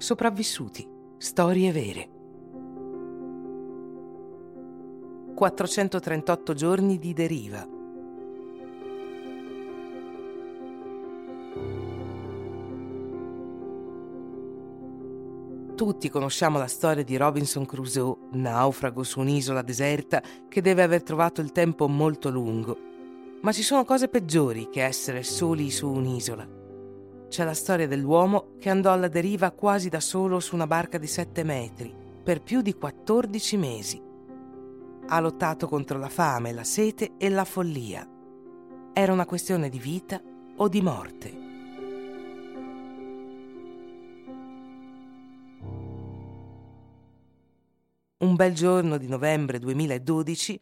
Sopravvissuti. Storie vere. 438 giorni di deriva. Tutti conosciamo la storia di Robinson Crusoe, naufrago su un'isola deserta che deve aver trovato il tempo molto lungo. Ma ci sono cose peggiori che essere soli su un'isola c'è la storia dell'uomo che andò alla deriva quasi da solo su una barca di 7 metri per più di 14 mesi. Ha lottato contro la fame, la sete e la follia. Era una questione di vita o di morte. Un bel giorno di novembre 2012,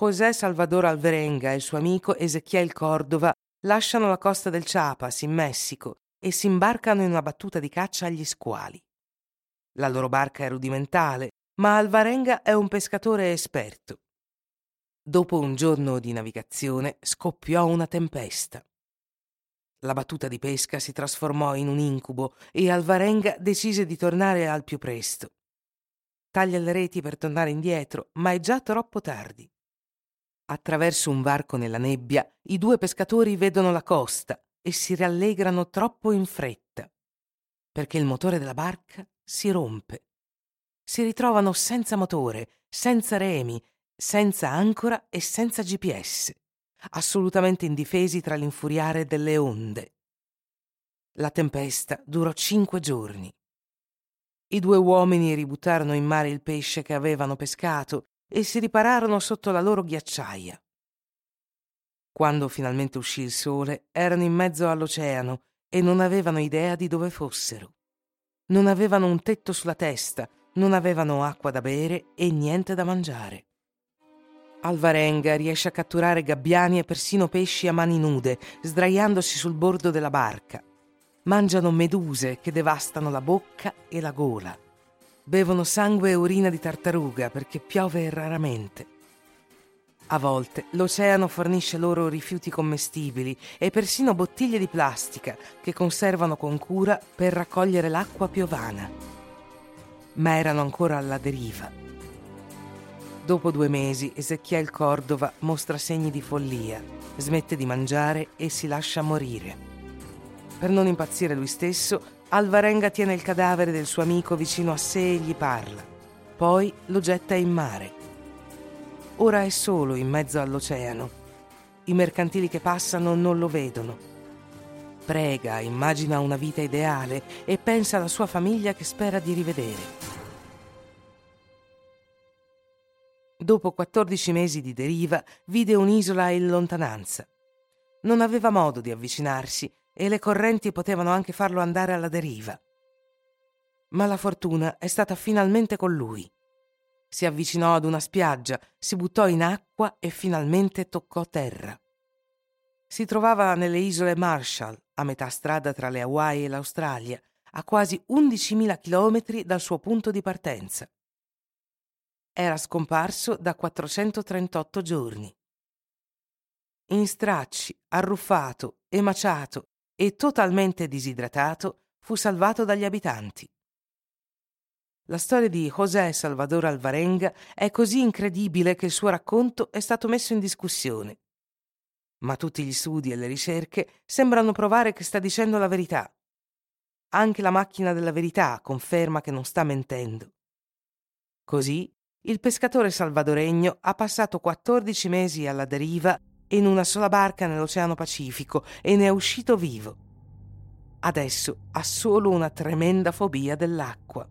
José Salvador Alverenga e il suo amico Ezequiel Cordova lasciano la costa del Chiapas in Messico e si imbarcano in una battuta di caccia agli squali. La loro barca è rudimentale, ma Alvarenga è un pescatore esperto. Dopo un giorno di navigazione scoppiò una tempesta. La battuta di pesca si trasformò in un incubo e Alvarenga decise di tornare al più presto. Taglia le reti per tornare indietro, ma è già troppo tardi. Attraverso un varco nella nebbia, i due pescatori vedono la costa e si rallegrano troppo in fretta, perché il motore della barca si rompe. Si ritrovano senza motore, senza remi, senza ancora e senza GPS, assolutamente indifesi tra l'infuriare delle onde. La tempesta durò cinque giorni. I due uomini ributtarono in mare il pesce che avevano pescato e si ripararono sotto la loro ghiacciaia. Quando finalmente uscì il sole, erano in mezzo all'oceano e non avevano idea di dove fossero. Non avevano un tetto sulla testa, non avevano acqua da bere e niente da mangiare. Alvarenga riesce a catturare gabbiani e persino pesci a mani nude, sdraiandosi sul bordo della barca. Mangiano meduse che devastano la bocca e la gola. Bevono sangue e urina di tartaruga perché piove raramente. A volte l'oceano fornisce loro rifiuti commestibili e persino bottiglie di plastica che conservano con cura per raccogliere l'acqua piovana. Ma erano ancora alla deriva. Dopo due mesi Ezechiel Cordova mostra segni di follia, smette di mangiare e si lascia morire. Per non impazzire lui stesso, Alvarenga tiene il cadavere del suo amico vicino a sé e gli parla. Poi lo getta in mare. Ora è solo in mezzo all'oceano. I mercantili che passano non lo vedono. Prega, immagina una vita ideale e pensa alla sua famiglia che spera di rivedere. Dopo 14 mesi di deriva, vide un'isola in lontananza. Non aveva modo di avvicinarsi e le correnti potevano anche farlo andare alla deriva. Ma la fortuna è stata finalmente con lui. Si avvicinò ad una spiaggia, si buttò in acqua e finalmente toccò terra. Si trovava nelle isole Marshall, a metà strada tra le Hawaii e l'Australia, a quasi 11.000 chilometri dal suo punto di partenza. Era scomparso da 438 giorni. In stracci, arruffato, emaciato e totalmente disidratato, fu salvato dagli abitanti. La storia di José Salvador Alvarenga è così incredibile che il suo racconto è stato messo in discussione. Ma tutti gli studi e le ricerche sembrano provare che sta dicendo la verità. Anche la macchina della verità conferma che non sta mentendo. Così, il pescatore salvadoregno ha passato 14 mesi alla deriva in una sola barca nell'Oceano Pacifico e ne è uscito vivo. Adesso ha solo una tremenda fobia dell'acqua.